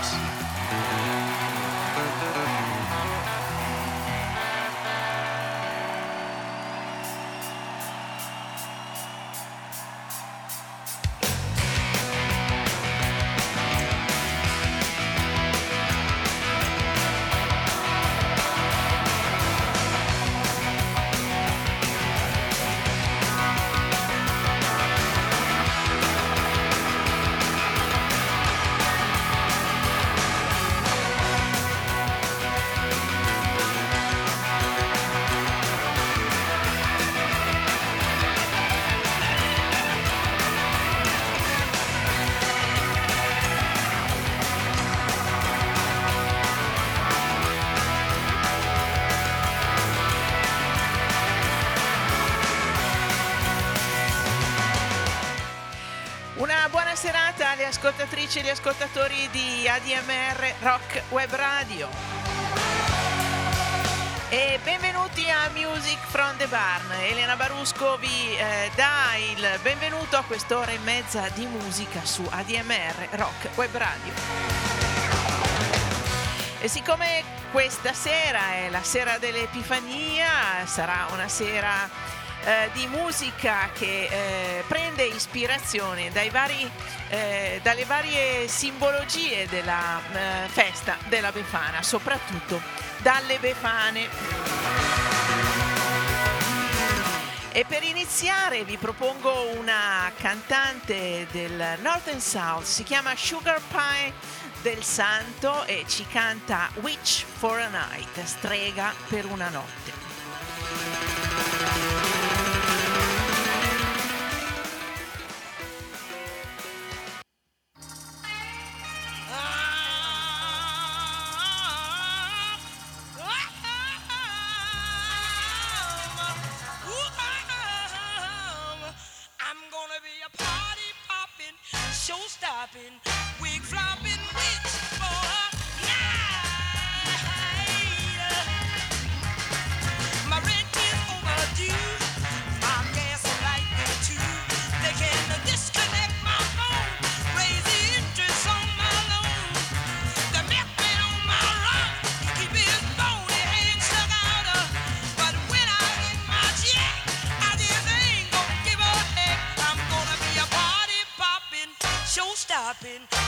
Pops. Ascoltatrici e agli ascoltatori di ADMR Rock Web Radio. E benvenuti a Music from the Barn. Elena Barusco vi eh, dà il benvenuto a quest'ora e mezza di musica su ADMR Rock Web Radio. E siccome questa sera è la sera dell'Epifania, sarà una sera eh, di musica che eh, prende ispirazione dai vari, eh, dalle varie simbologie della eh, festa della Befana, soprattutto dalle Befane. E per iniziare vi propongo una cantante del Northern South, si chiama Sugar Pie del Santo e ci canta Witch for a Night, strega per una notte. shopping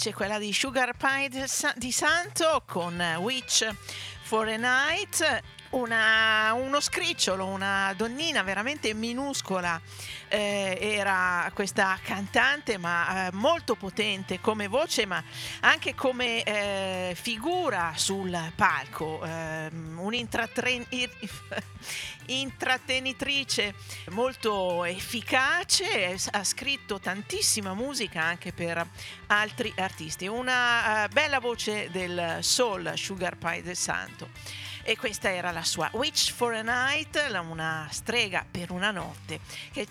voce, quella di Sugar Pie di Santo con Witch for a Night. una, uno scricciolo, una donnina veramente minuscola eh, era questa cantante, ma eh, molto potente come voce, ma anche come eh, figura sul palco, ehm, un'intrattenitrice molto efficace, ha scritto tantissima musica anche per altri artisti, una eh, bella voce del soul Sugar Pie del Santo. E questa era la sua. Witch for a Night, una strega per una notte, che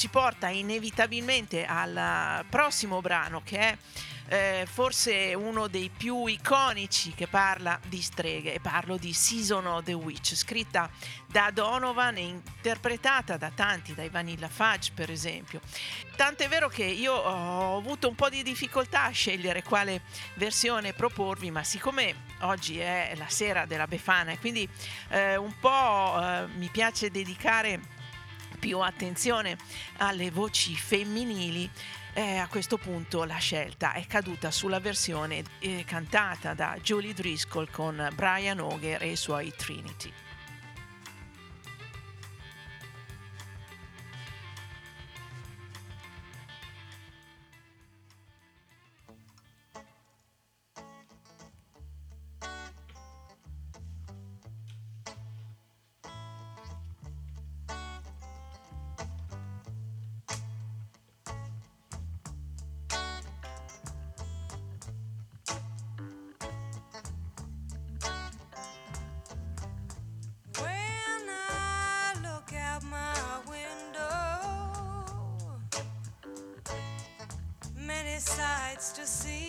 ci porta inevitabilmente al prossimo brano che è eh, forse uno dei più iconici che parla di streghe e parlo di Season of the Witch, scritta da Donovan e interpretata da tanti, dai Vanilla Fudge per esempio. Tant'è vero che io ho avuto un po' di difficoltà a scegliere quale versione proporvi, ma siccome oggi è la sera della Befana e quindi eh, un po' eh, mi piace dedicare più attenzione alle voci femminili, eh, a questo punto la scelta è caduta sulla versione eh, cantata da Julie Driscoll con Brian Auger e i suoi Trinity. Oh,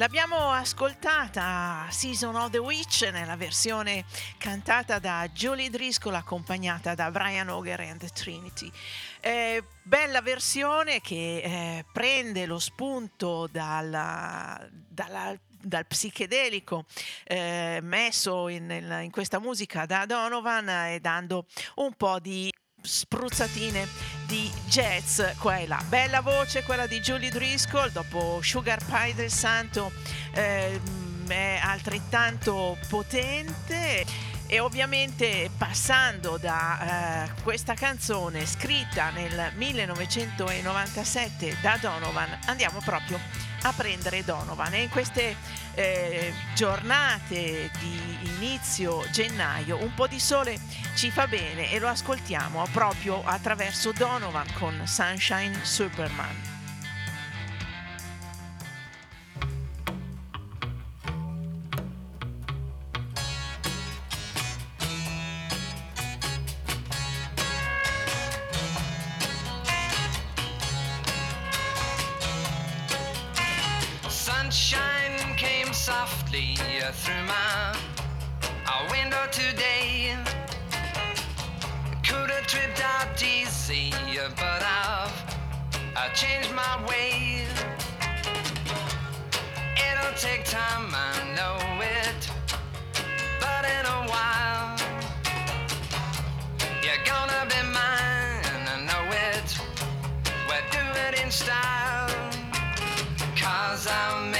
L'abbiamo ascoltata Season of the Witch nella versione cantata da Julie Driscoll accompagnata da Brian Auger and the Trinity. Eh, bella versione che eh, prende lo spunto dalla- dalla- dal psichedelico eh, messo in, nel- in questa musica da Donovan e dando un po' di spruzzatine di jazz qua e là. Bella voce quella di Julie Driscoll dopo Sugar Pie del Santo ehm, è altrettanto potente e ovviamente passando da eh, questa canzone scritta nel 1997 da Donovan andiamo proprio a prendere Donovan e in queste eh, giornate di inizio gennaio un po' di sole ci fa bene e lo ascoltiamo proprio attraverso Donovan con Sunshine Superman. Through my our window today. Could have tripped out easy, but I've I changed my way. It'll take time, I know it, but in a while you're gonna be mine. I know it. We'll do it in style. Cause I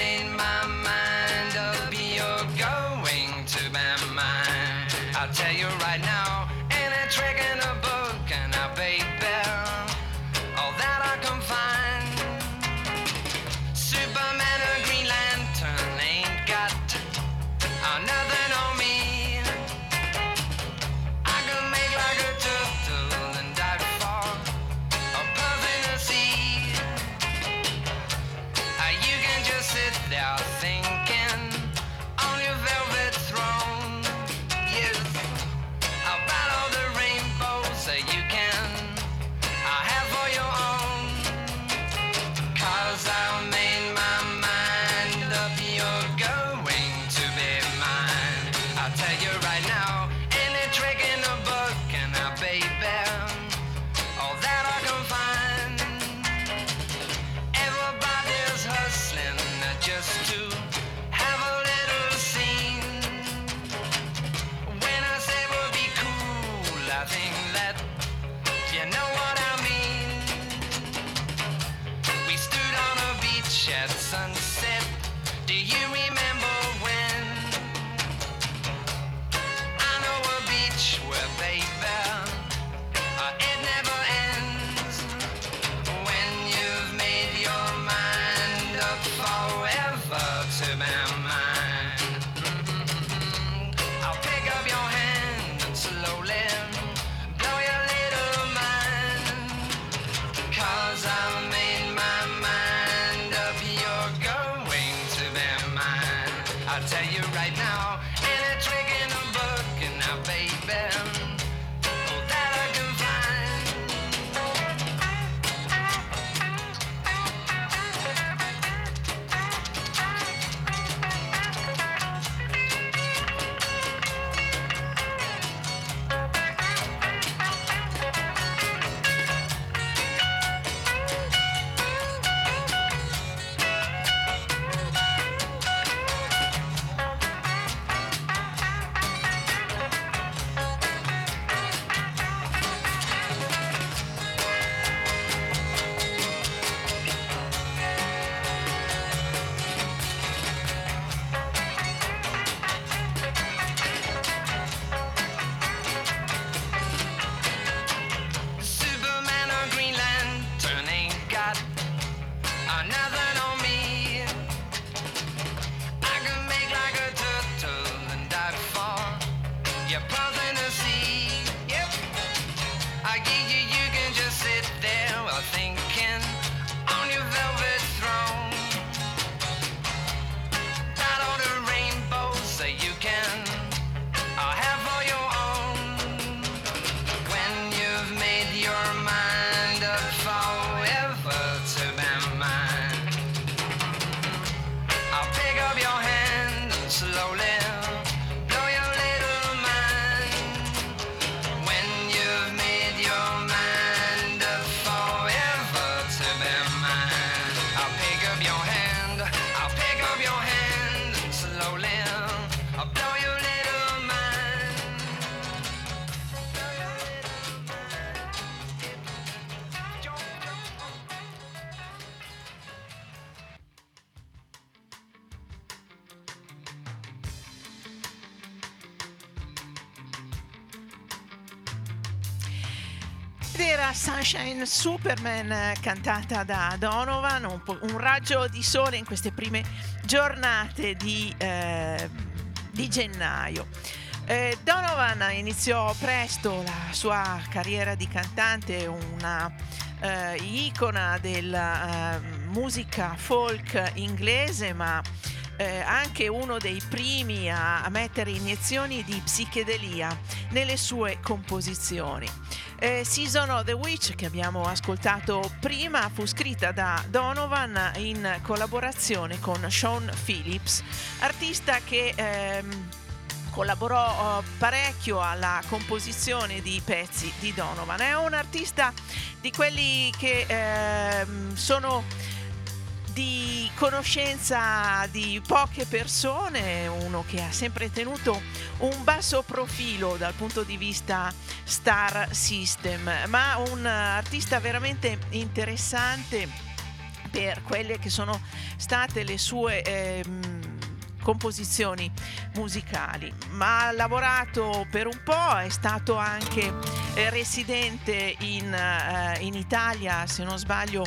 Sunshine Superman cantata da Donovan, un, un raggio di sole in queste prime giornate di, eh, di gennaio. Eh, Donovan iniziò presto la sua carriera di cantante, una eh, icona della eh, musica folk inglese, ma eh, anche uno dei primi a, a mettere iniezioni di psichedelia nelle sue composizioni. Eh, Season of the Witch che abbiamo ascoltato prima fu scritta da Donovan in collaborazione con Sean Phillips, artista che ehm, collaborò eh, parecchio alla composizione di pezzi di Donovan. È un artista di quelli che ehm, sono di conoscenza di poche persone, uno che ha sempre tenuto un basso profilo dal punto di vista star system, ma un artista veramente interessante per quelle che sono state le sue ehm, composizioni musicali, ma ha lavorato per un po', è stato anche eh, residente in, eh, in Italia, se non sbaglio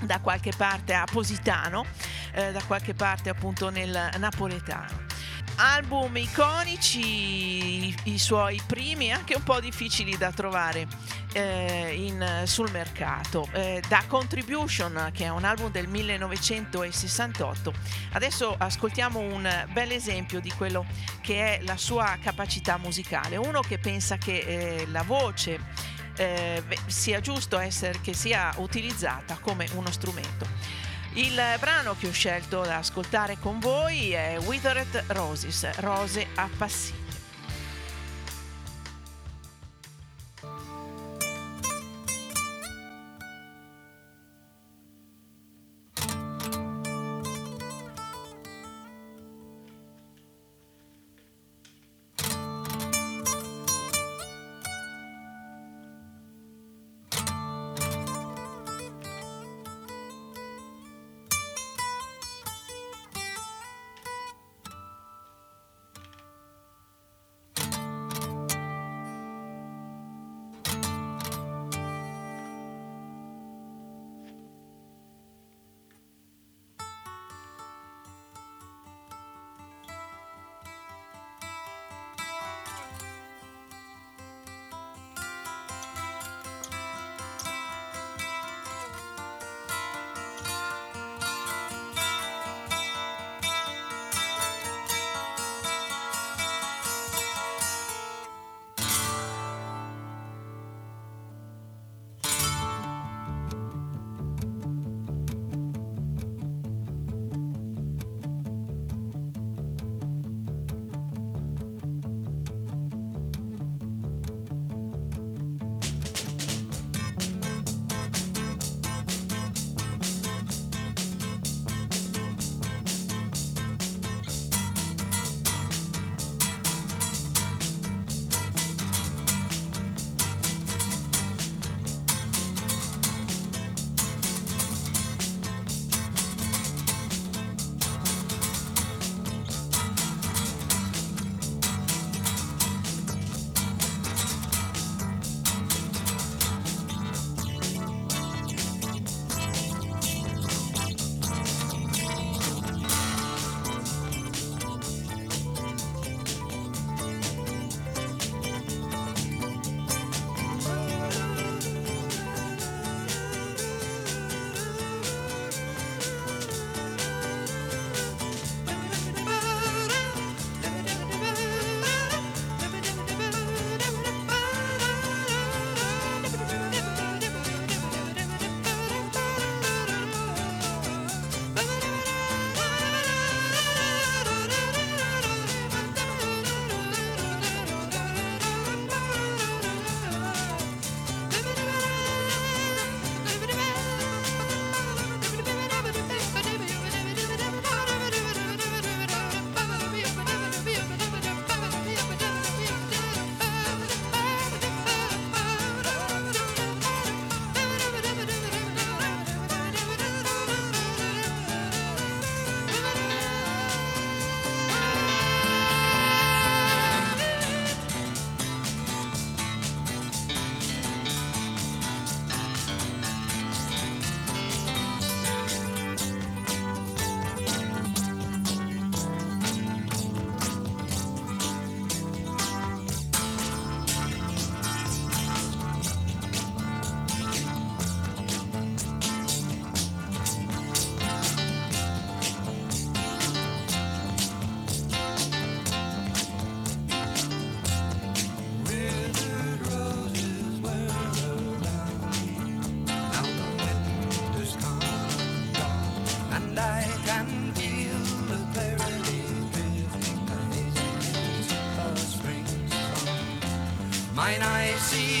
da qualche parte a Positano, eh, da qualche parte appunto nel napoletano. Album iconici, i, i suoi primi, anche un po' difficili da trovare eh, in, sul mercato. Eh, da Contribution, che è un album del 1968, adesso ascoltiamo un bel esempio di quello che è la sua capacità musicale. Uno che pensa che eh, la voce eh, sia giusto essere, che sia utilizzata come uno strumento. Il brano che ho scelto da ascoltare con voi è Withered Roses, rose. I Esse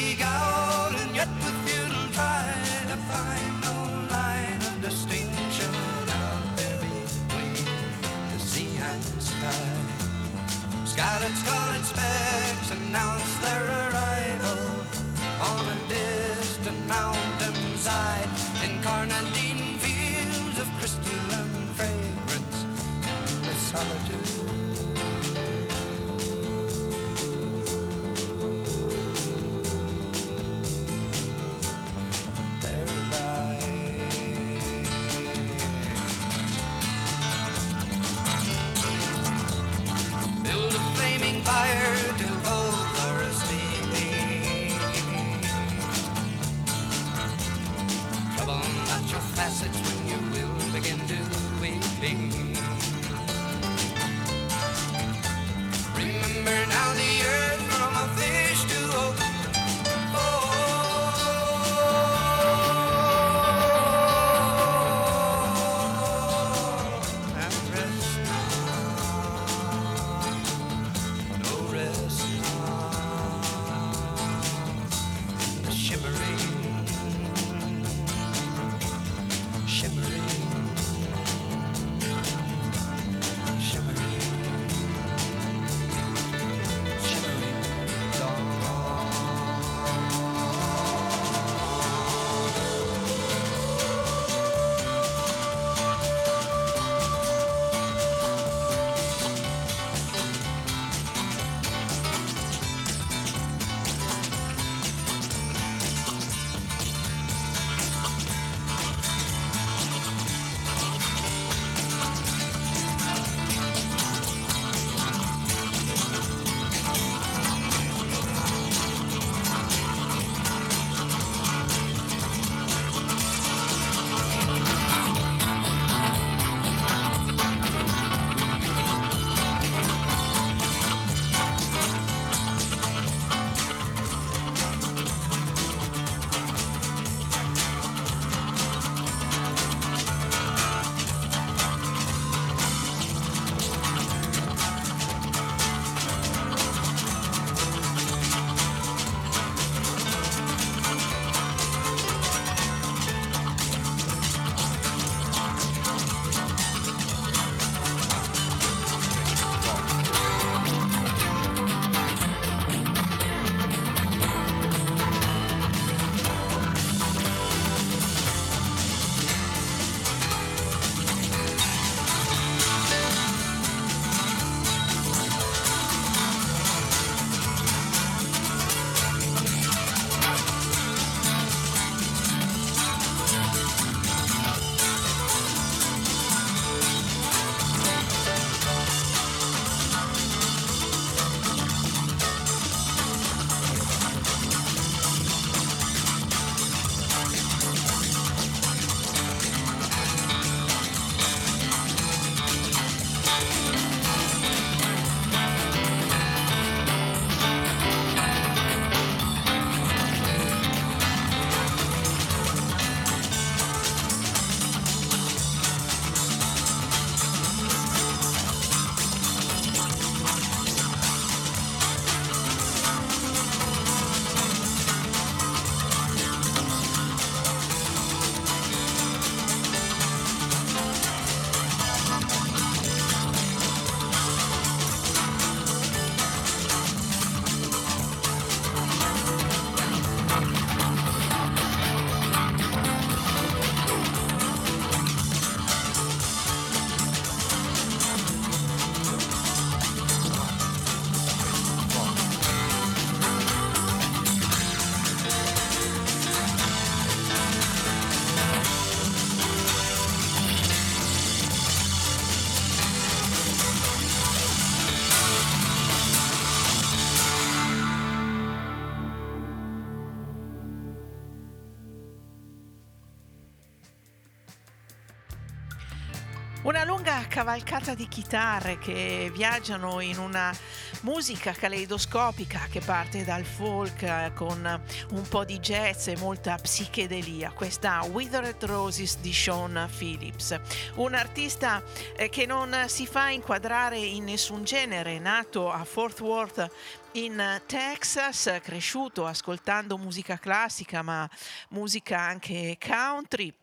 lunga cavalcata di chitarre che viaggiano in una musica caleidoscopica che parte dal folk eh, con un po' di jazz e molta psichedelia. Questa Withered Roses di Sean Phillips, un artista eh, che non si fa inquadrare in nessun genere, nato a Fort Worth in Texas, cresciuto ascoltando musica classica ma musica anche country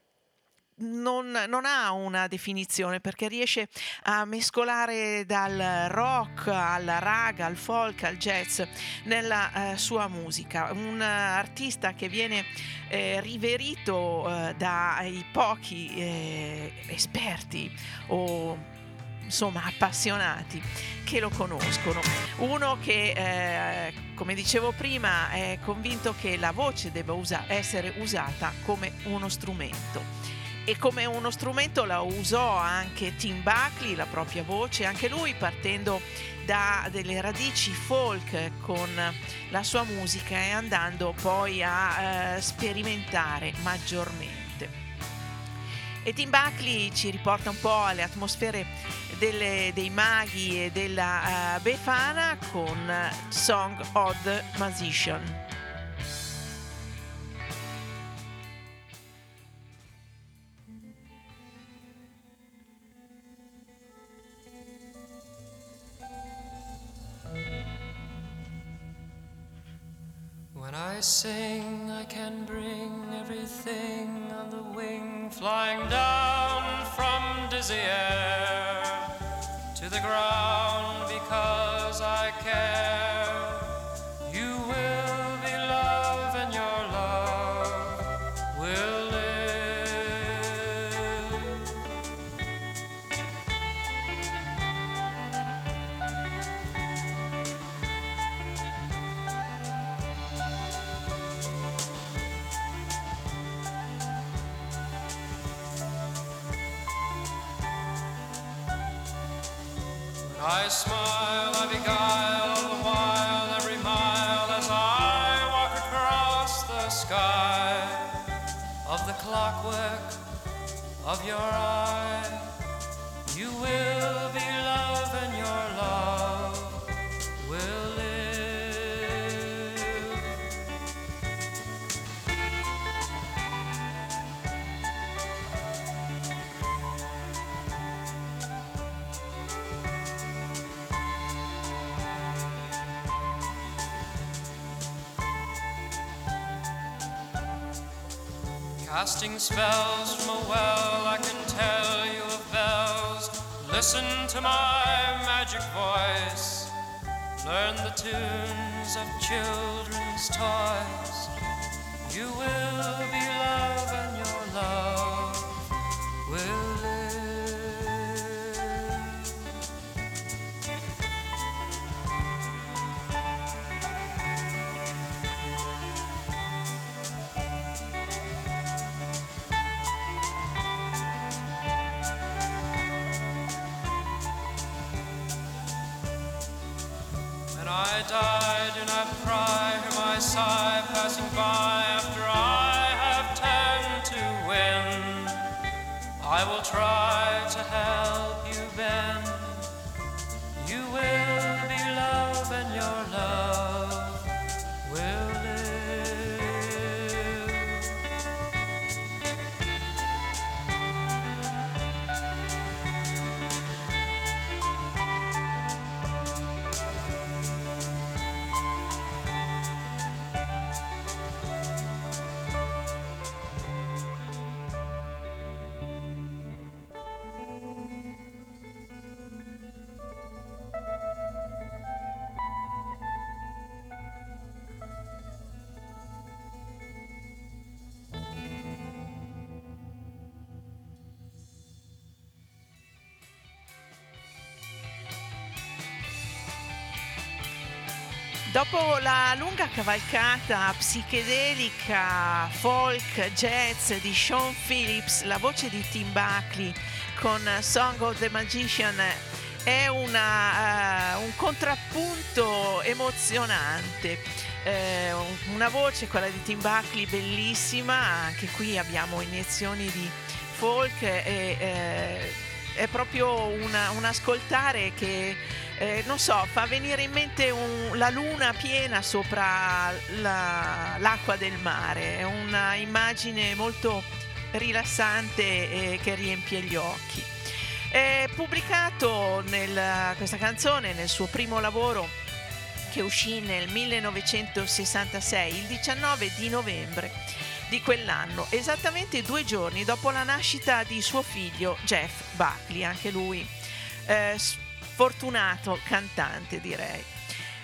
non, non, ha una definizione perché riesce a mescolare dal rock al raga, al folk, al jazz nella eh, sua musica. Un artista che viene eh, riverito eh, dai pochi eh, esperti o insomma appassionati che lo conoscono. Uno che, eh, come dicevo prima, è convinto che la voce debba usa- essere usata come uno strumento e come uno strumento la usò anche Tim Buckley, la propria voce, anche lui partendo da delle radici folk con la sua musica e andando poi a eh, sperimentare maggiormente. E Tim Buckley ci riporta un po' alle atmosfere delle, dei maghi e della uh, Befana con Song of the Musician. I sing, I can bring everything on the wing, flying down from dizzy air to the ground smile, Casting spells from a well, I can tell you of bells. Listen to my magic voice. Learn the tunes of children's toys. You will be love, and your love will I die, do not cry, hear my sigh passing by cavalcata psichedelica, folk, jazz di Sean Phillips, la voce di Tim Buckley con Song of the Magician è una, eh, un contrappunto emozionante. Un- una voce, quella di Tim Buckley, bellissima, anche qui abbiamo iniezioni di folk e, eh, è proprio una- un ascoltare che, eh, non so, fa venire in mente un- la luna piena sopra la- l'acqua del mare, è una immagine molto rilassante e che riempie gli occhi. È pubblicato nel- questa canzone nel suo primo lavoro che uscì nel 1966, il 19 di novembre di quell'anno, esattamente due giorni dopo la nascita di suo figlio Jeff Buckley, anche lui eh, sfortunato cantante direi.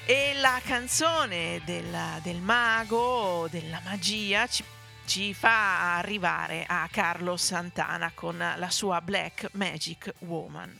E la canzone della- del mago, della magia, ci, ci fa arrivare a Carlos Santana con la sua Black Magic Woman.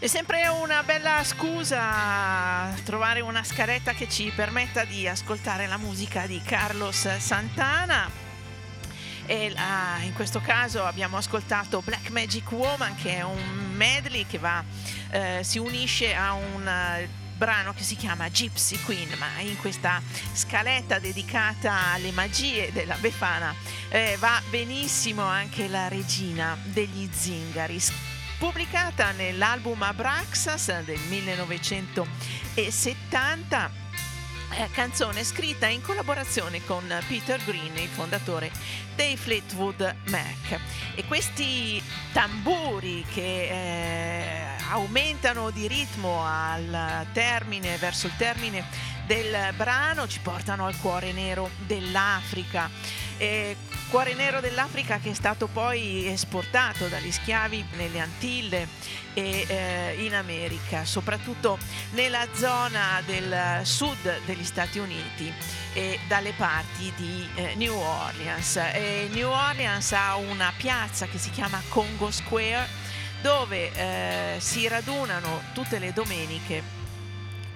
È sempre una bella scusa trovare una scaletta che ci permetta di ascoltare la musica di Carlos Santana. E ah, in questo caso abbiamo ascoltato Black Magic Woman, che è un medley che va, eh, si unisce a un eh, brano che si chiama Gypsy Queen, ma in questa scaletta dedicata alle magie della Befana eh, va benissimo anche la regina degli zingari pubblicata nell'album Abraxas del 1970 eh, canzone scritta in collaborazione con Peter Green, il fondatore dei Fleetwood Mac. E questi tamburi che eh, aumentano di ritmo al termine, verso il termine del brano, ci portano al cuore nero dell'Africa. E cuore nero dell'Africa che è stato poi esportato dagli schiavi nelle Antille e eh, in America, soprattutto nella zona del sud degli Stati Uniti e dalle parti di eh, New Orleans. E New Orleans ha una piazza che si chiama Congo Square dove eh, si radunano tutte le domeniche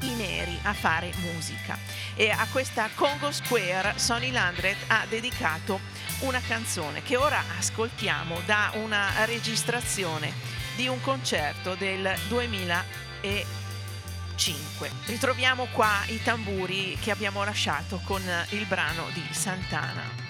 i neri a fare musica e a questa Congo Square Sonny Landret ha dedicato una canzone che ora ascoltiamo da una registrazione di un concerto del 2005. Ritroviamo qua i tamburi che abbiamo lasciato con il brano di Santana.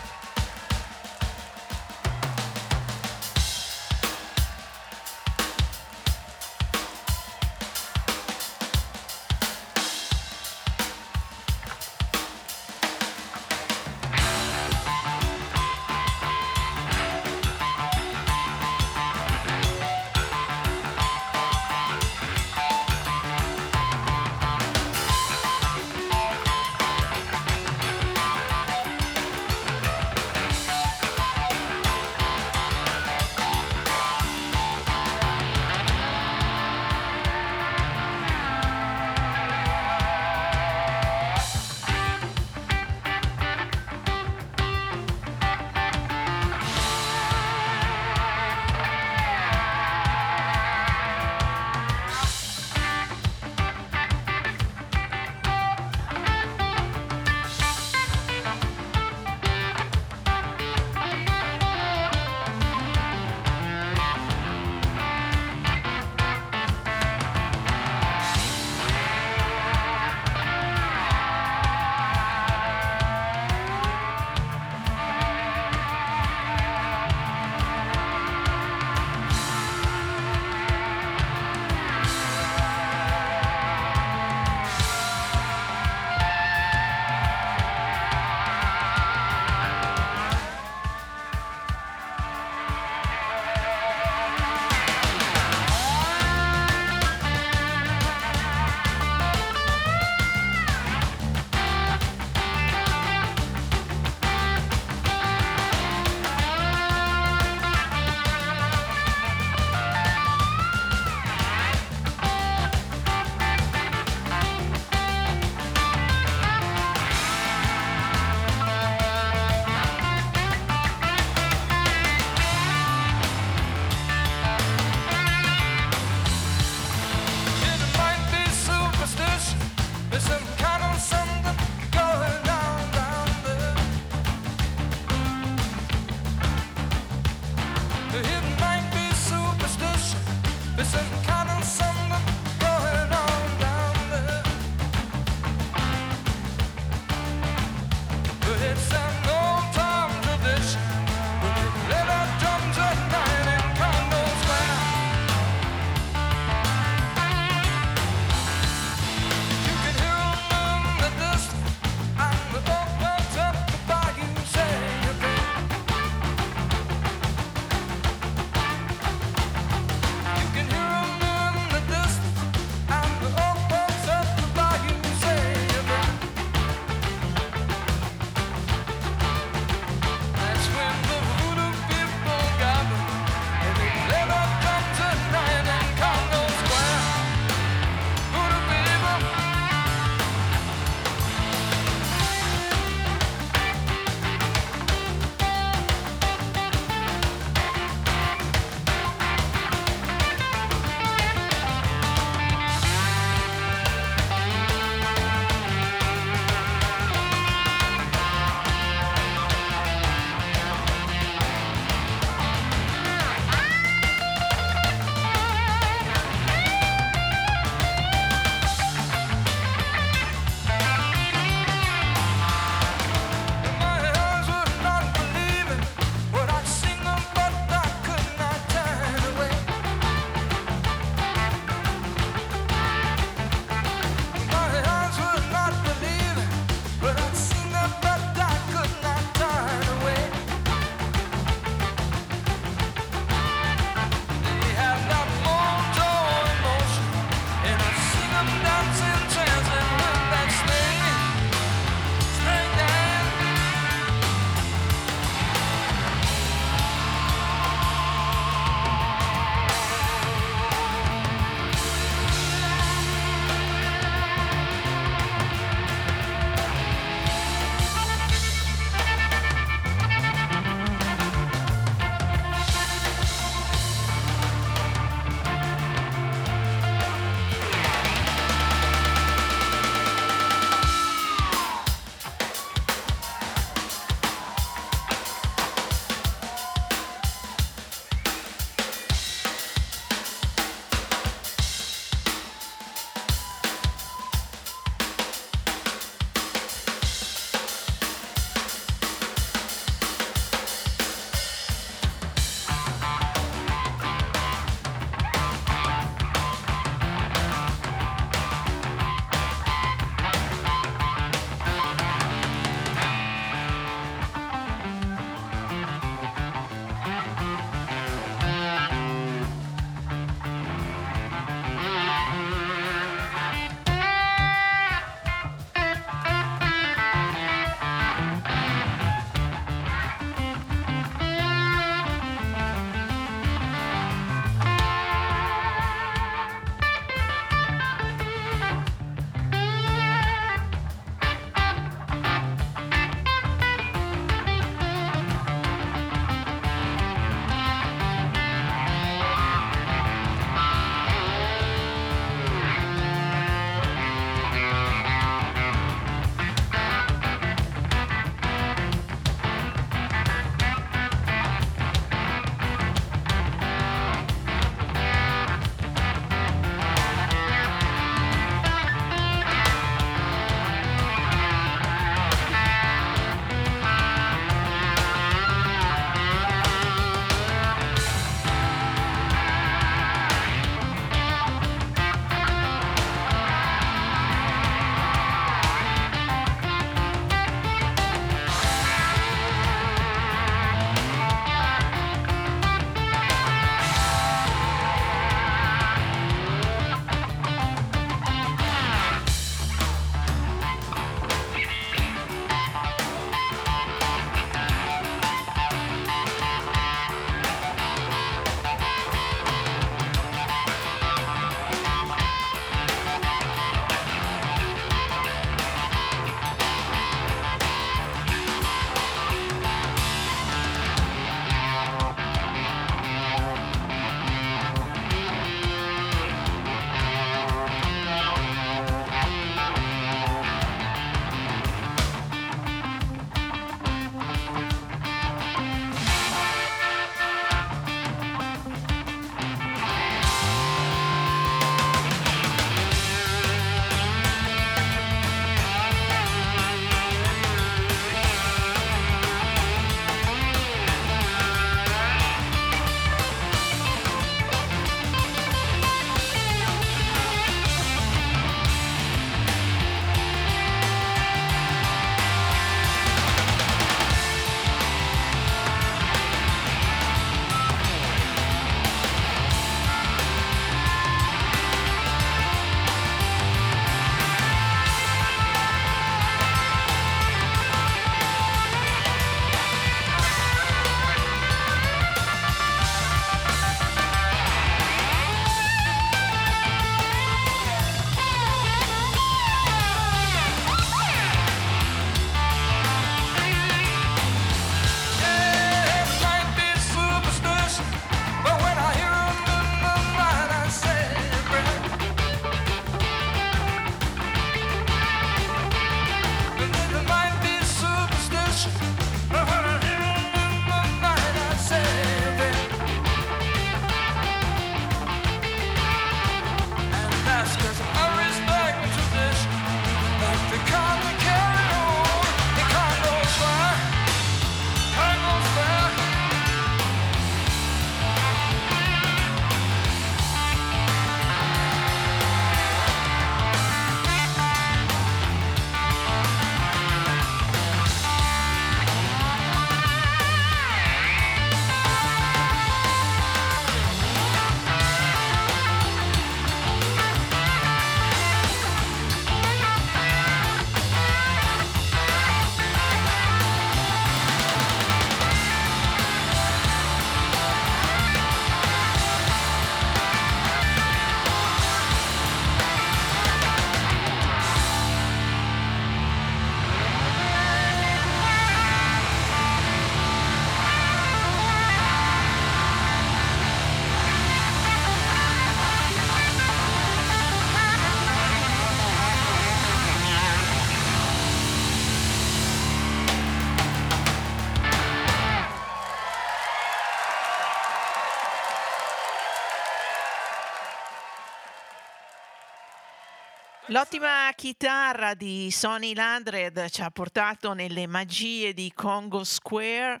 L'ottima chitarra di Sonny Landred ci ha portato nelle magie di Congo Square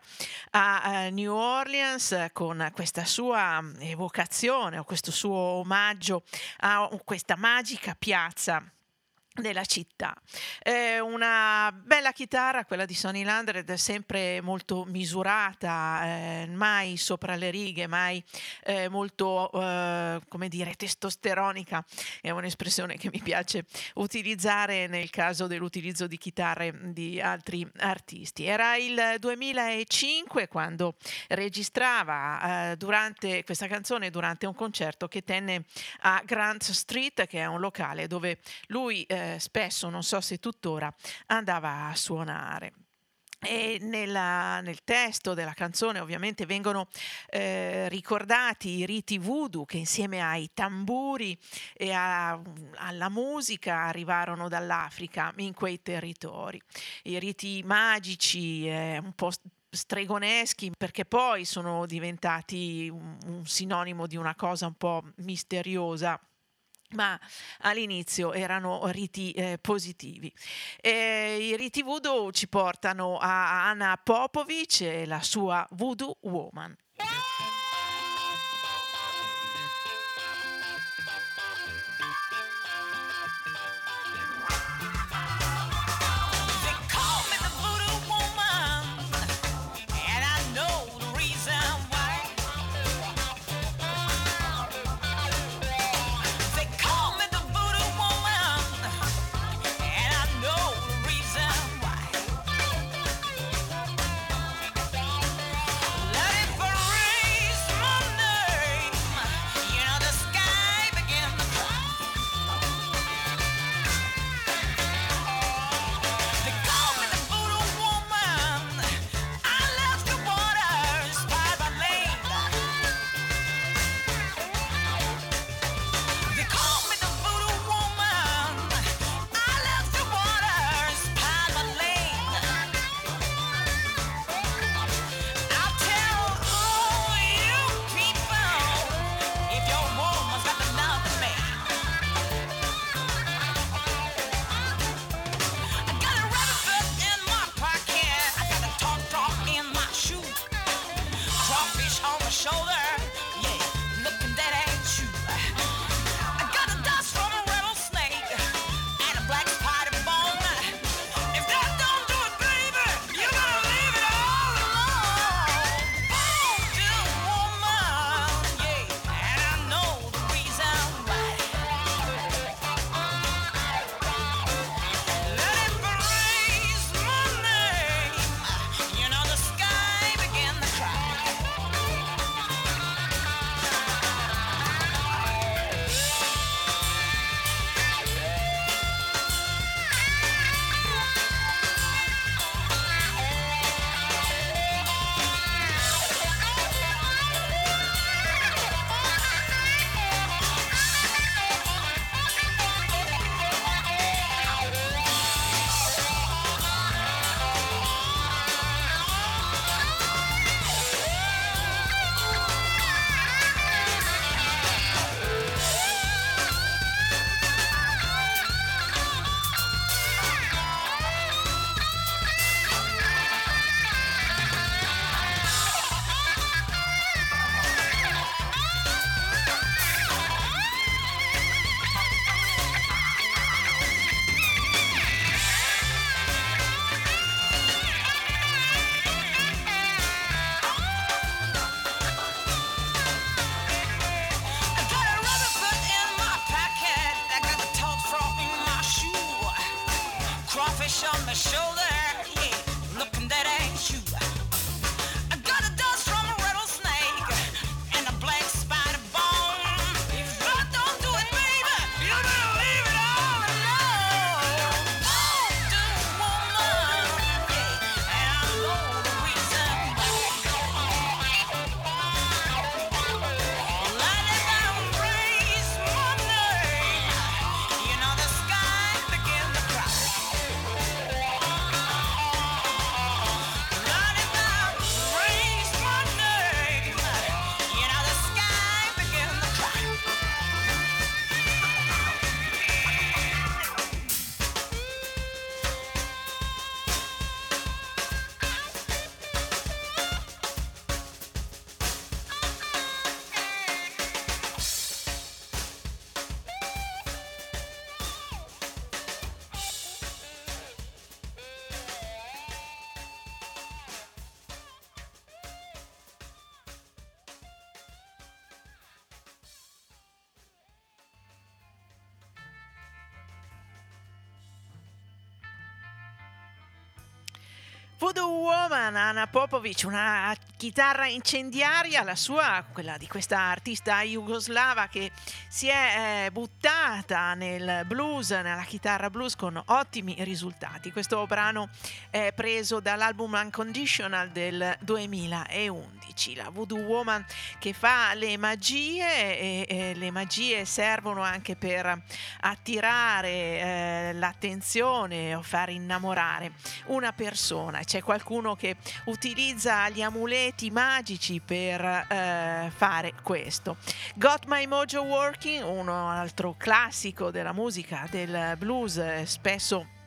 a eh, New Orleans con questa sua evocazione o questo suo omaggio a questa magica piazza della città. È una bella chitarra, quella di Sonny Landred, sempre molto misurata, eh, mai sopra le righe, mai eh, molto, eh, come dire, testosteronica. È un'espressione che mi piace utilizzare nel caso dell'utilizzo di chitarre di altri artisti. Era il 2005 quando registrava eh, durante questa canzone durante un concerto che tenne a Grant Street, che è un locale dove lui eh, spesso, non so se tuttora, andava a suonare. E nella, nel testo della canzone ovviamente vengono eh, ricordati i riti voodoo che insieme ai tamburi e a, alla musica arrivarono dall'Africa in quei territori. I riti magici, eh, un po' stregoneschi perché poi sono diventati un, un sinonimo di una cosa un po' misteriosa ma all'inizio erano riti eh, positivi. E I riti voodoo ci portano a Anna Popovic e la sua Voodoo Woman. Woman, Anna Popovic, una chitarra incendiaria, la sua, quella di questa artista jugoslava che si è eh, buttata nel blues, nella chitarra blues con ottimi risultati. Questo brano è preso dall'album Unconditional del 2011. La Voodoo Woman che fa le magie e, e le magie servono anche per attirare eh, l'attenzione o far innamorare una persona. C'è qualcuno che utilizza gli amuleti magici per eh, fare questo. Got My Mojo Working, uno altro classico della musica del blues, eh, spesso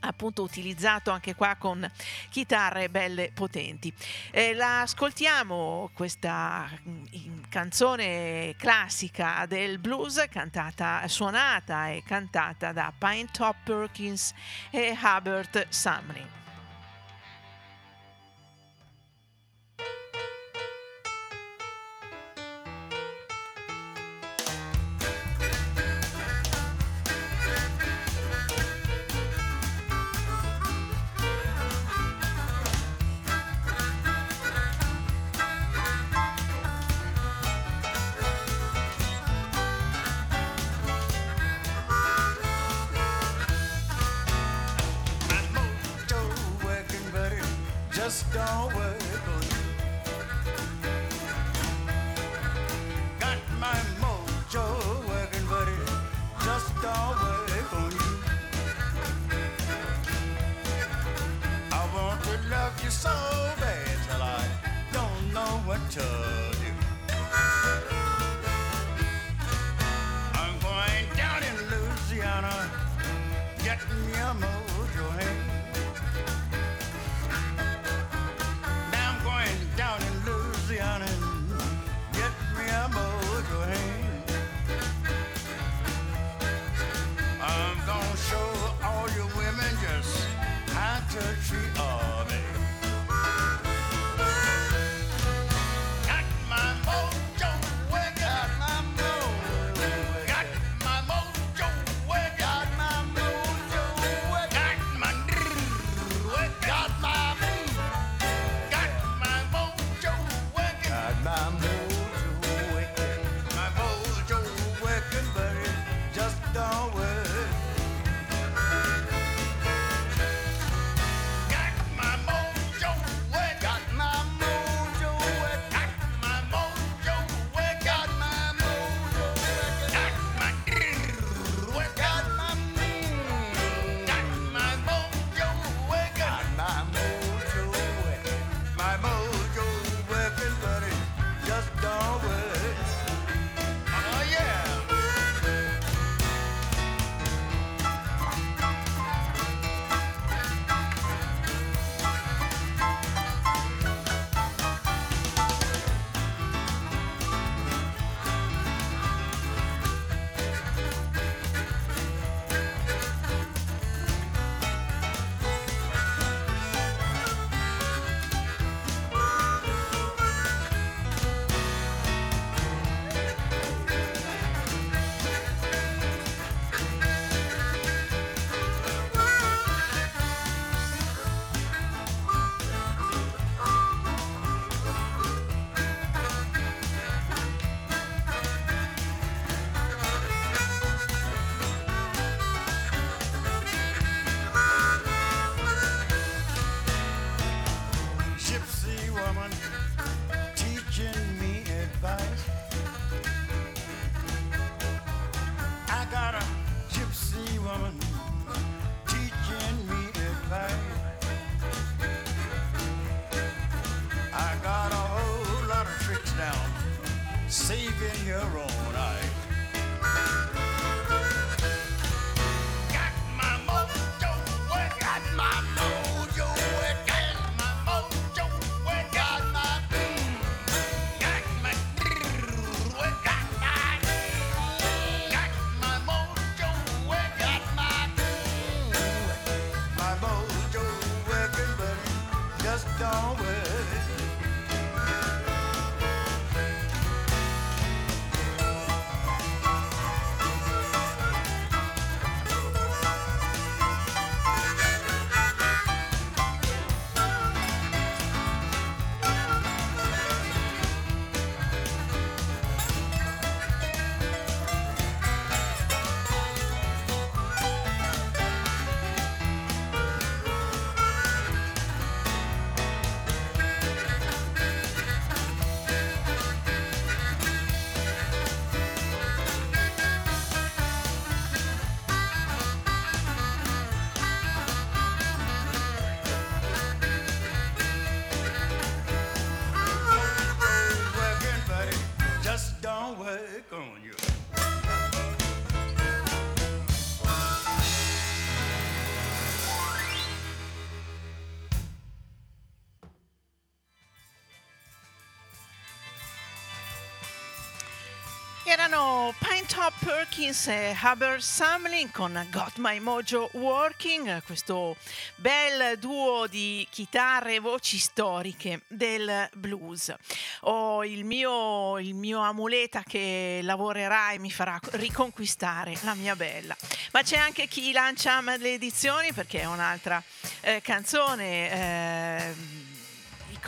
appunto utilizzato anche qua con chitarre belle potenti. Eh, la ascoltiamo questa mm, canzone classica del blues cantata, suonata e cantata da Pine Top Perkins e Hubert Sumner. Perkins e Hubbard Samlin con Got My Mojo Working, questo bel duo di chitarre e voci storiche del blues. Ho il mio, il mio amuleta che lavorerà e mi farà riconquistare la mia bella. Ma c'è anche chi lancia maledizioni perché è un'altra eh, canzone. Eh,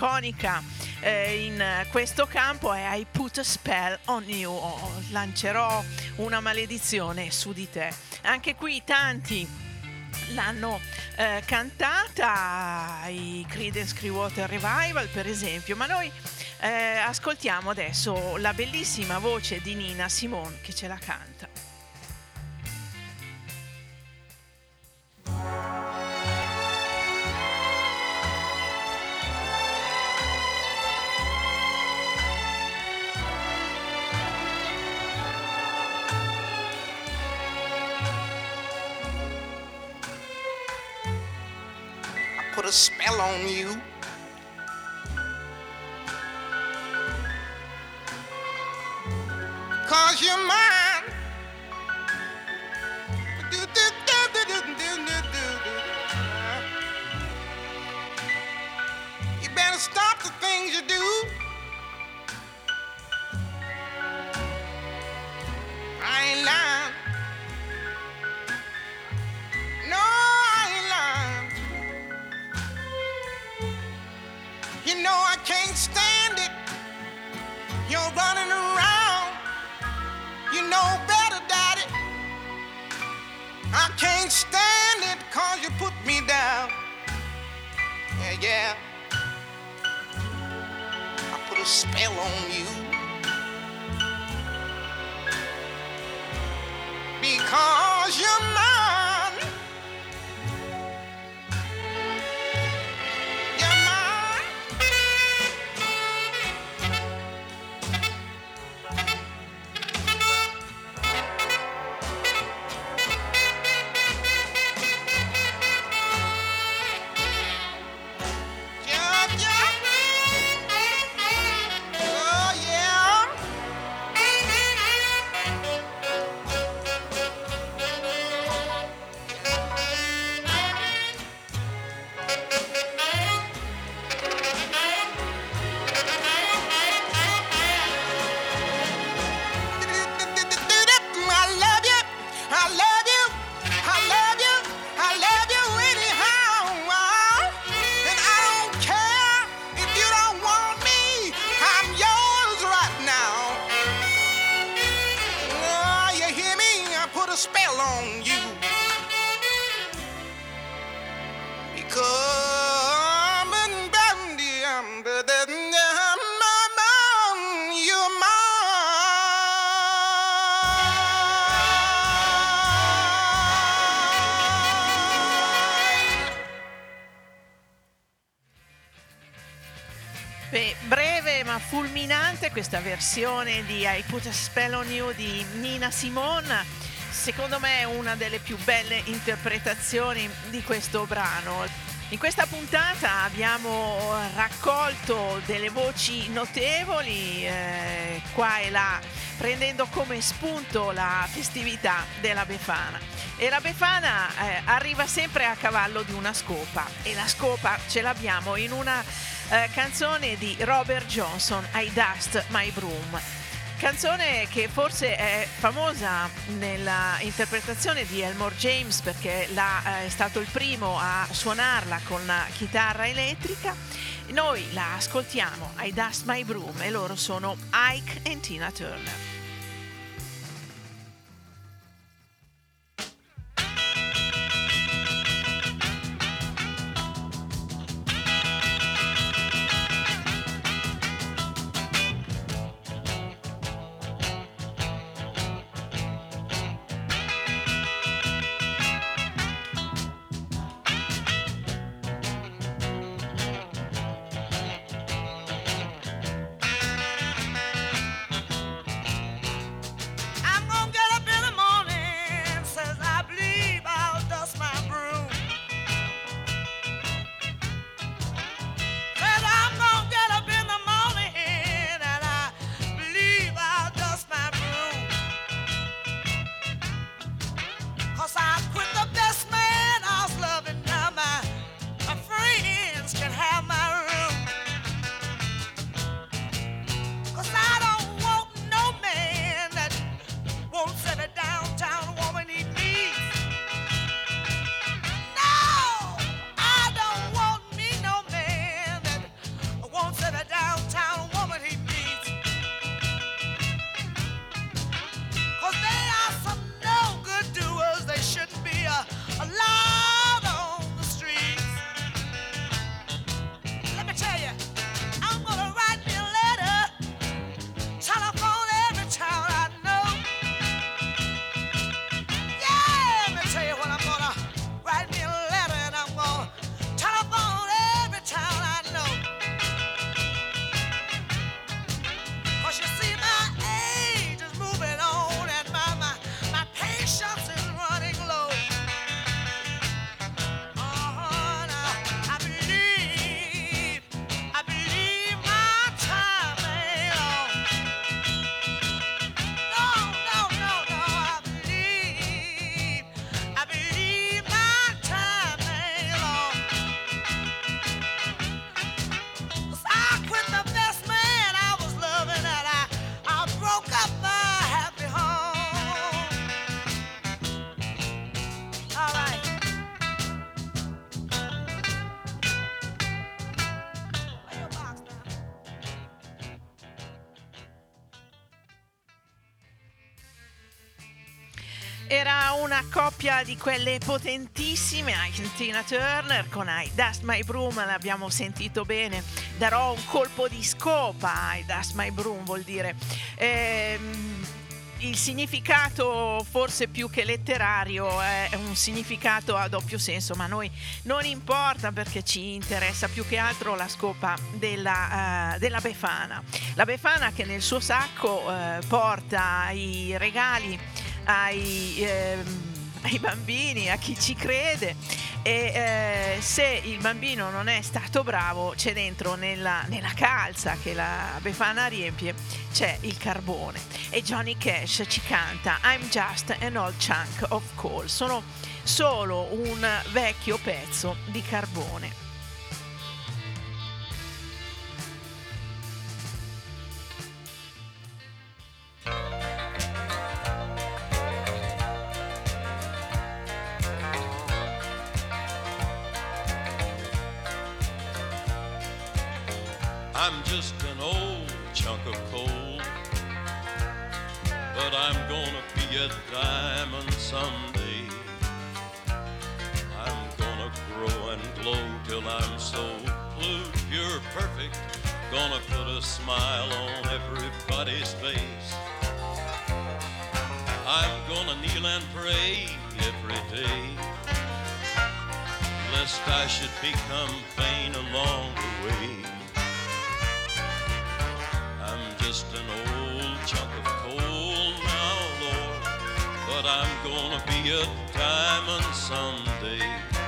iconica eh, in questo campo è I put a spell on you, oh, lancerò una maledizione su di te. Anche qui tanti l'hanno eh, cantata, i Creedence Clearwater Revival per esempio, ma noi eh, ascoltiamo adesso la bellissima voce di Nina Simone che ce la canta. put a spell on you. Cause you're mine. You better stop the things you do. I ain't lying. Stand it. You're running around. You know better, Daddy. I can't stand it cause you put me down. Yeah, yeah. I put a spell on you. Because you're mine. Questa versione di I Put a Spell on You di Nina Simone. Secondo me è una delle più belle interpretazioni di questo brano. In questa puntata abbiamo raccolto delle voci notevoli eh, qua e là, prendendo come spunto la festività della Befana. E la Befana eh, arriva sempre a cavallo di una scopa e la scopa ce l'abbiamo in una eh, canzone di Robert Johnson, I Dust My Broom. Canzone che forse è famosa nella interpretazione di Elmore James perché l'ha, eh, è stato il primo a suonarla con la chitarra elettrica. Noi la ascoltiamo, I Dust My Broom, e loro sono Ike e Tina Turner. Una coppia di quelle potentissime, I Tina Turner con I Dust My Broom, l'abbiamo sentito bene, darò un colpo di scopa, I Dust My Broom vuol dire... ehm, il significato forse più che letterario è un significato a doppio senso, ma a noi non importa perché ci interessa più che altro la scopa della, eh, della Befana. La Befana che nel suo sacco eh, porta i regali ai, ehm, ai bambini, a chi ci crede. E eh, se il bambino non è stato bravo c'è dentro nella, nella calza che la Befana riempie c'è il carbone. E Johnny Cash ci canta I'm just an old chunk of coal sono solo un vecchio pezzo di carbone just an old chunk of coal, but I'm gonna be a diamond someday. I'm gonna grow and glow till I'm so blue, pure, perfect. Gonna put a smile on everybody's face. I'm gonna kneel and pray every day, lest I should become vain along the way. Just an old chunk of coal now, Lord, but I'm gonna be a diamond someday.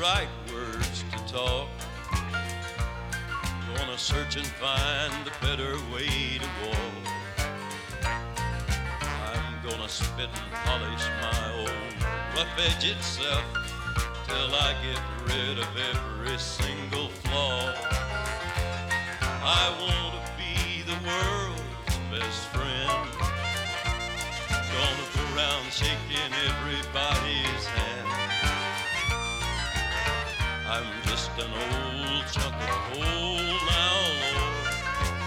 Right words to talk. Gonna search and find a better way to walk. I'm gonna spit and polish my old rough edge itself till I get rid of every single flaw. I want to be the world's best friend. Gonna go around shaking everybody's hand. I'm just an old chunk of coal now, Lord,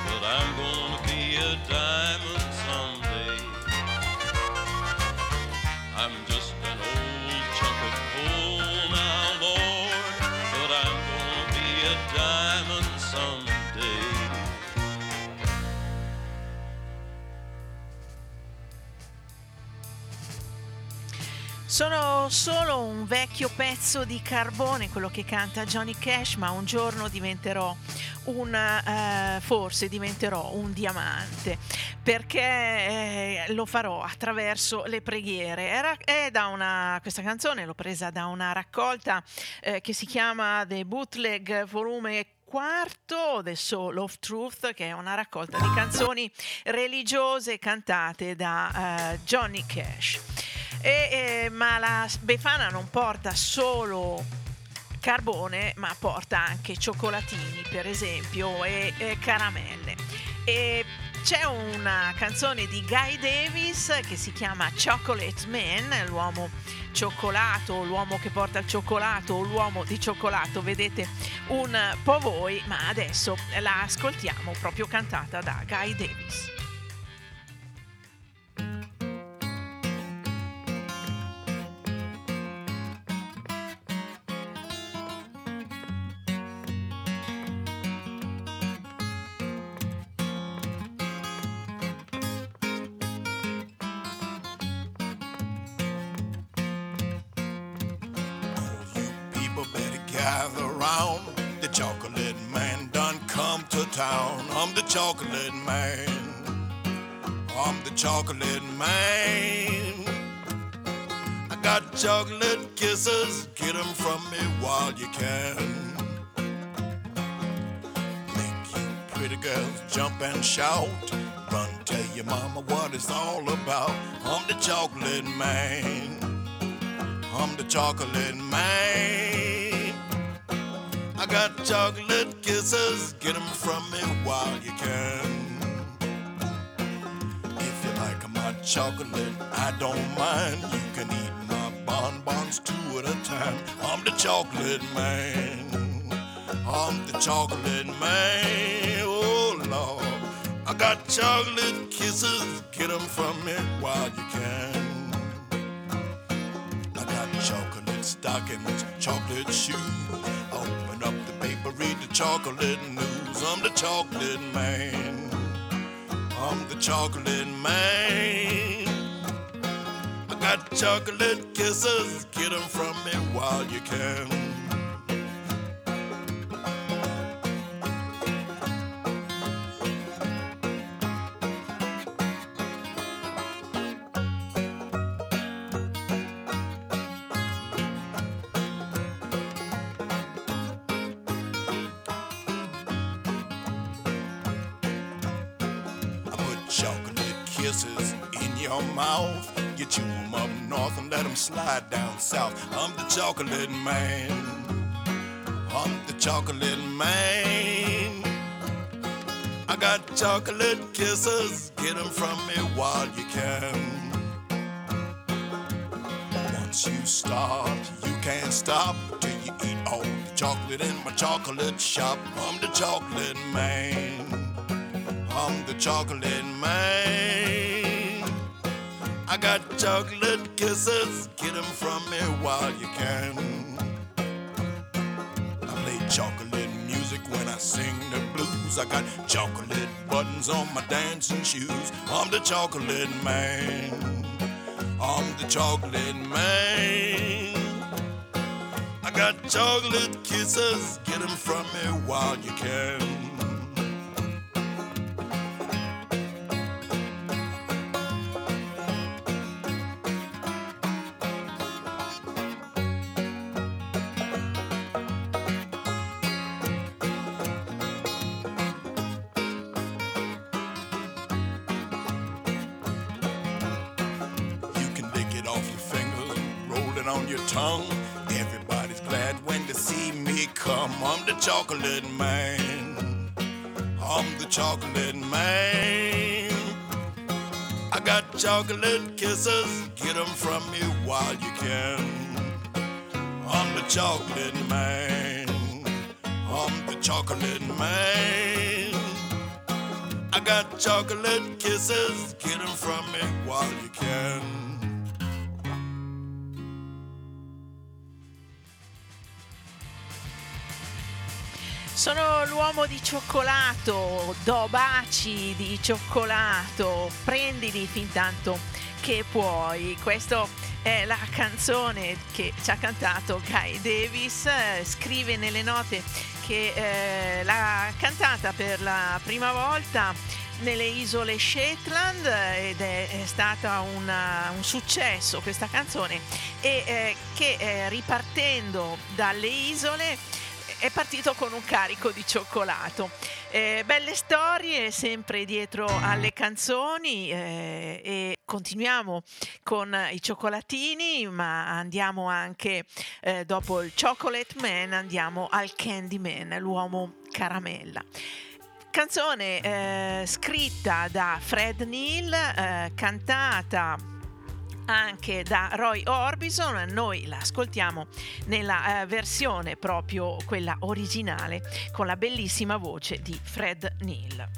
but I'm gonna be a diamond Sono solo un vecchio pezzo di carbone, quello che canta Johnny Cash, ma un giorno diventerò un, eh, forse diventerò un diamante, perché eh, lo farò attraverso le preghiere. Era, è da una, questa canzone l'ho presa da una raccolta eh, che si chiama The Bootleg Volume quarto The Soul of Truth, che è una raccolta di canzoni religiose cantate da eh, Johnny Cash. E, eh, ma la Befana non porta solo carbone, ma porta anche cioccolatini, per esempio, e, e caramelle. E c'è una canzone di Guy Davis che si chiama Chocolate Man, l'uomo cioccolato, l'uomo che porta il cioccolato l'uomo di cioccolato, vedete un po' voi, ma adesso la ascoltiamo proprio cantata da Guy Davis. Chocolate man. I'm the chocolate man. I got chocolate kisses. Get 'em from me while you can. Make you pretty girls jump and shout. Run, tell your mama what it's all about. I'm the chocolate man. I'm the chocolate man. I got chocolate kisses, get 'em from me while you can. If you like my chocolate, I don't mind. You can eat my bonbons two at a time. I'm the chocolate man. I'm the chocolate man. Oh Lord, I got chocolate kisses, get 'em from me while you can. I got chocolate stockings, chocolate shoes. Open chocolate news. I'm the chocolate man. I'm the chocolate man. I got chocolate kisses, get 'em from me while you can. Slide down south. I'm the chocolate man. I'm the chocolate man. I got chocolate kisses. Get 'em from me while you can. Once you start, you can't stop till you eat all the chocolate in my chocolate shop. I'm the chocolate man. I'm the chocolate man. I got chocolate kisses, get 'em from me while you can. I play chocolate music when I sing the blues. I got chocolate buttons on my dancing shoes. I'm the chocolate man. I'm the chocolate man. I got chocolate kisses, get 'em from me while you can. On your tongue. Everybody's glad when they see me come. I'm the chocolate man. I'm the chocolate man. I got chocolate kisses, get 'em from me while you can. I'm the chocolate man. I'm the chocolate man. I got chocolate kisses, get 'em from me while you can. Sono l'uomo di cioccolato, do baci di cioccolato, prendili fin tanto che puoi. Questa è la canzone che ci ha cantato Guy Davis, eh, scrive nelle note che eh, l'ha cantata per la prima volta nelle isole Shetland eh, ed è, è stata una- un successo questa canzone e eh, che eh, ripartendo dalle isole è partito con un carico di cioccolato. Eh, belle storie sempre dietro alle canzoni eh, e continuiamo con i cioccolatini, ma andiamo anche eh, dopo il Chocolate Man, andiamo al Candy Man, l'uomo caramella. Canzone eh, scritta da Fred Neal, eh, cantata anche da Roy Orbison, noi la ascoltiamo nella eh, versione proprio quella originale con la bellissima voce di Fred Neal.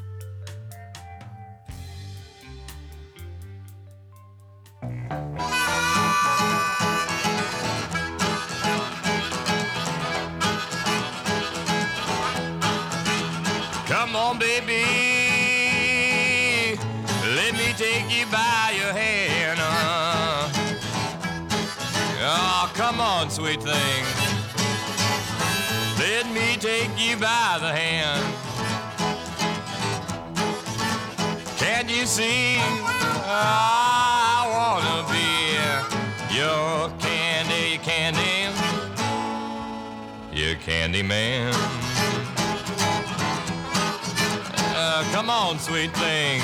Come on, baby. Let me take you by your hand. On, sweet thing. Let me take you by the hand. Can't you see? I wanna be your candy, candy, your candy man. Uh, come on, sweet thing.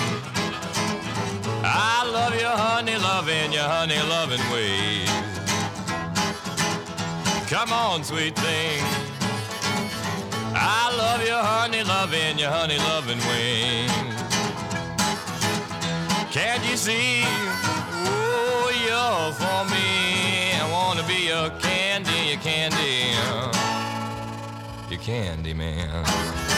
I love your honey loving, your honey loving ways. Come on, sweet thing. I love your honey loving, your honey loving wings. Can't you see? Oh, you're for me. I wanna be your candy, your candy, your candy man.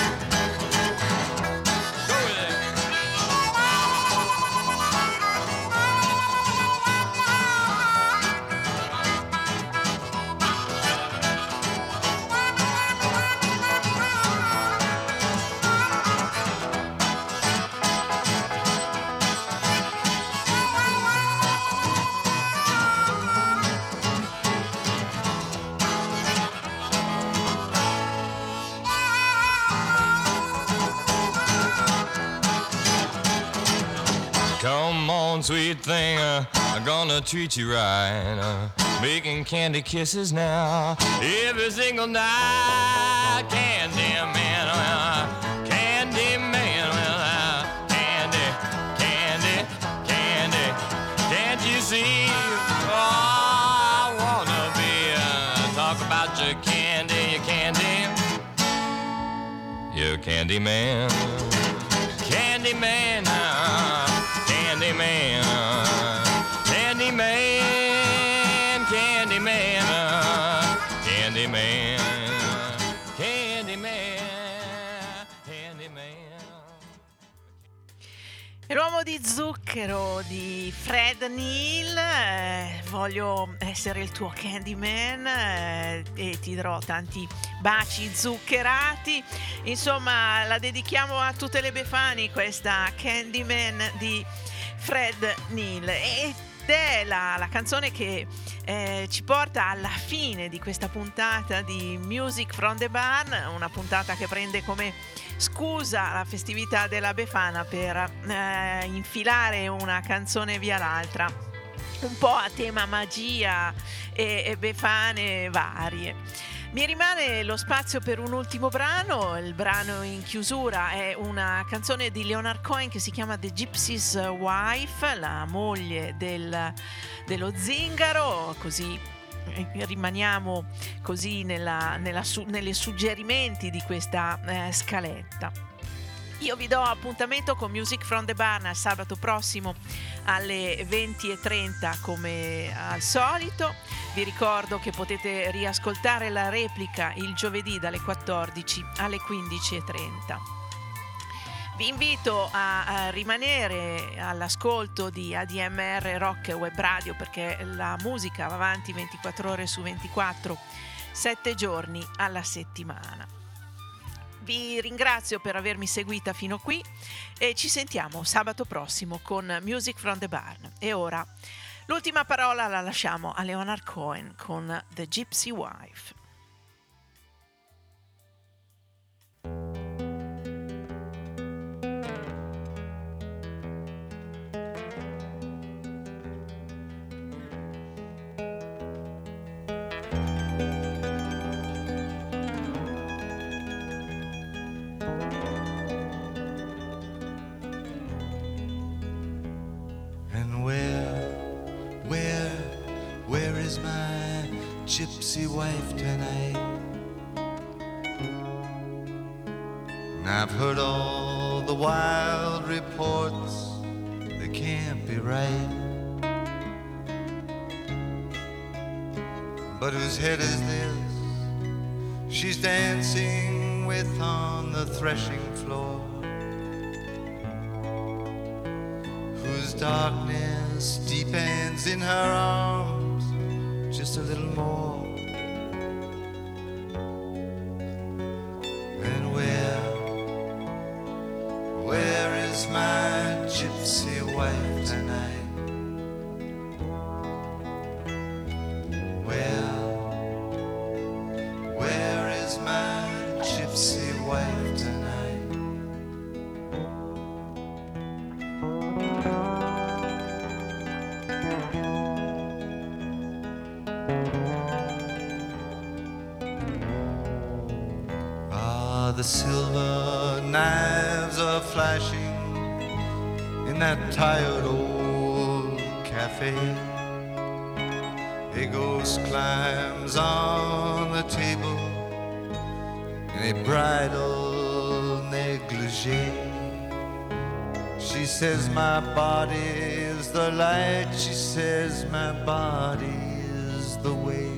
Sweet thing, uh, I'm gonna treat you right. Uh, making candy kisses now every single night. Candy man, uh, candy man, uh, candy, candy, candy. Can't you see? Oh, I wanna be. Uh, talk about your candy, your candy, your candy man. Candyman, uh, Candyman, uh, zucchero di Fred Neal, eh, voglio essere il tuo Candyman eh, e ti darò tanti baci zuccherati. Insomma, la dedichiamo a tutte le Befani questa Candyman di Fred Neal. Ed è la, la canzone che eh, ci porta alla fine di questa puntata di Music from the Barn, una puntata che prende come scusa la festività della Befana per eh, infilare una canzone via l'altra, un po' a tema magia e, e Befane varie. Mi rimane lo spazio per un ultimo brano, il brano in chiusura è una canzone di Leonard Cohen che si chiama The Gypsy's Wife, la moglie del- dello zingaro, così eh, rimaniamo così nella, nelle suggerimenti di questa eh, scaletta. Io vi do appuntamento con Music from the Barn sabato prossimo alle 20.30 come al solito. Vi ricordo che potete riascoltare la replica il giovedì dalle 14 alle 15.30. Vi invito a, a rimanere all'ascolto di ADMR Rock Web Radio perché la musica va avanti 24 ore su 24, 7 giorni alla settimana. Vi ringrazio per avermi seguita fino qui e ci sentiamo sabato prossimo con Music from the Barn. E ora l'ultima parola la lasciamo a Leonard Cohen con The Gypsy Wife. Gypsy wife tonight? And I've heard all the wild reports, they can't be right. But whose head is this? She's dancing with on the threshing floor. whose darkness deepens in her arms just a little more. Says my body is the light. She says my body is the way.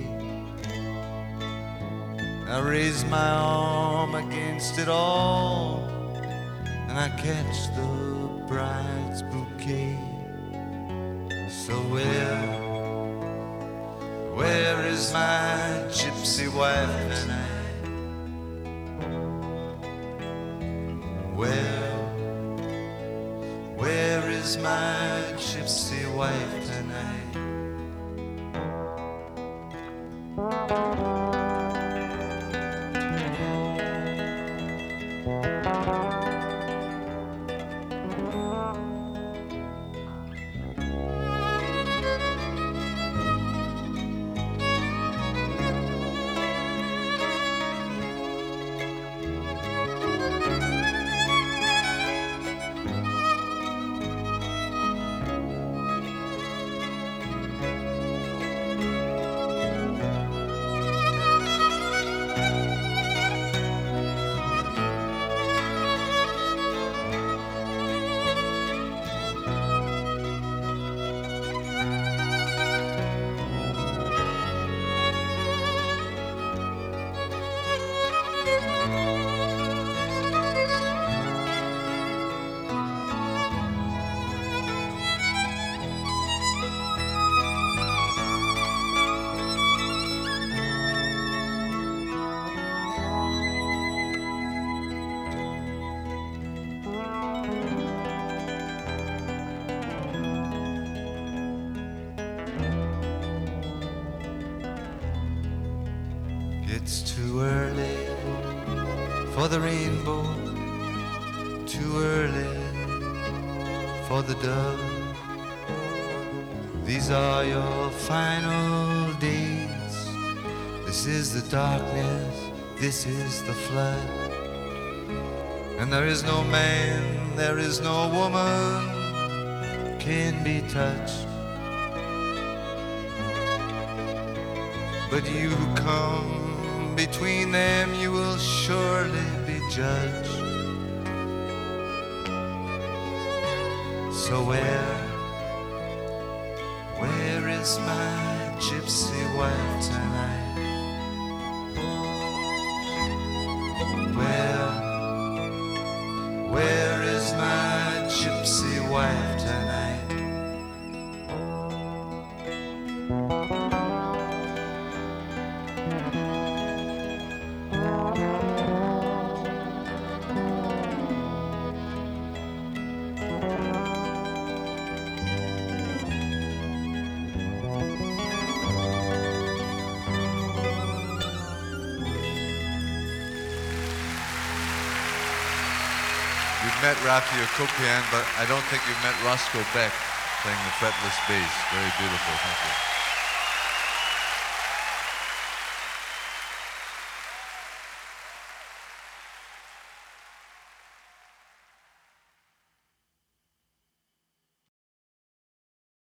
I raise my arm against it all, and I catch the bride's bouquet. So where, where is my gypsy wife the darkness, this is the flood. And there is no man, there is no woman can be touched. But you who come between them, you will surely be judged. So where, where is my gypsy wife tonight? Where, where is my gypsy wife met Rafi Okopian, but I don't think you've met Roscoe Beck playing the fretless bass. Very beautiful. Thank you.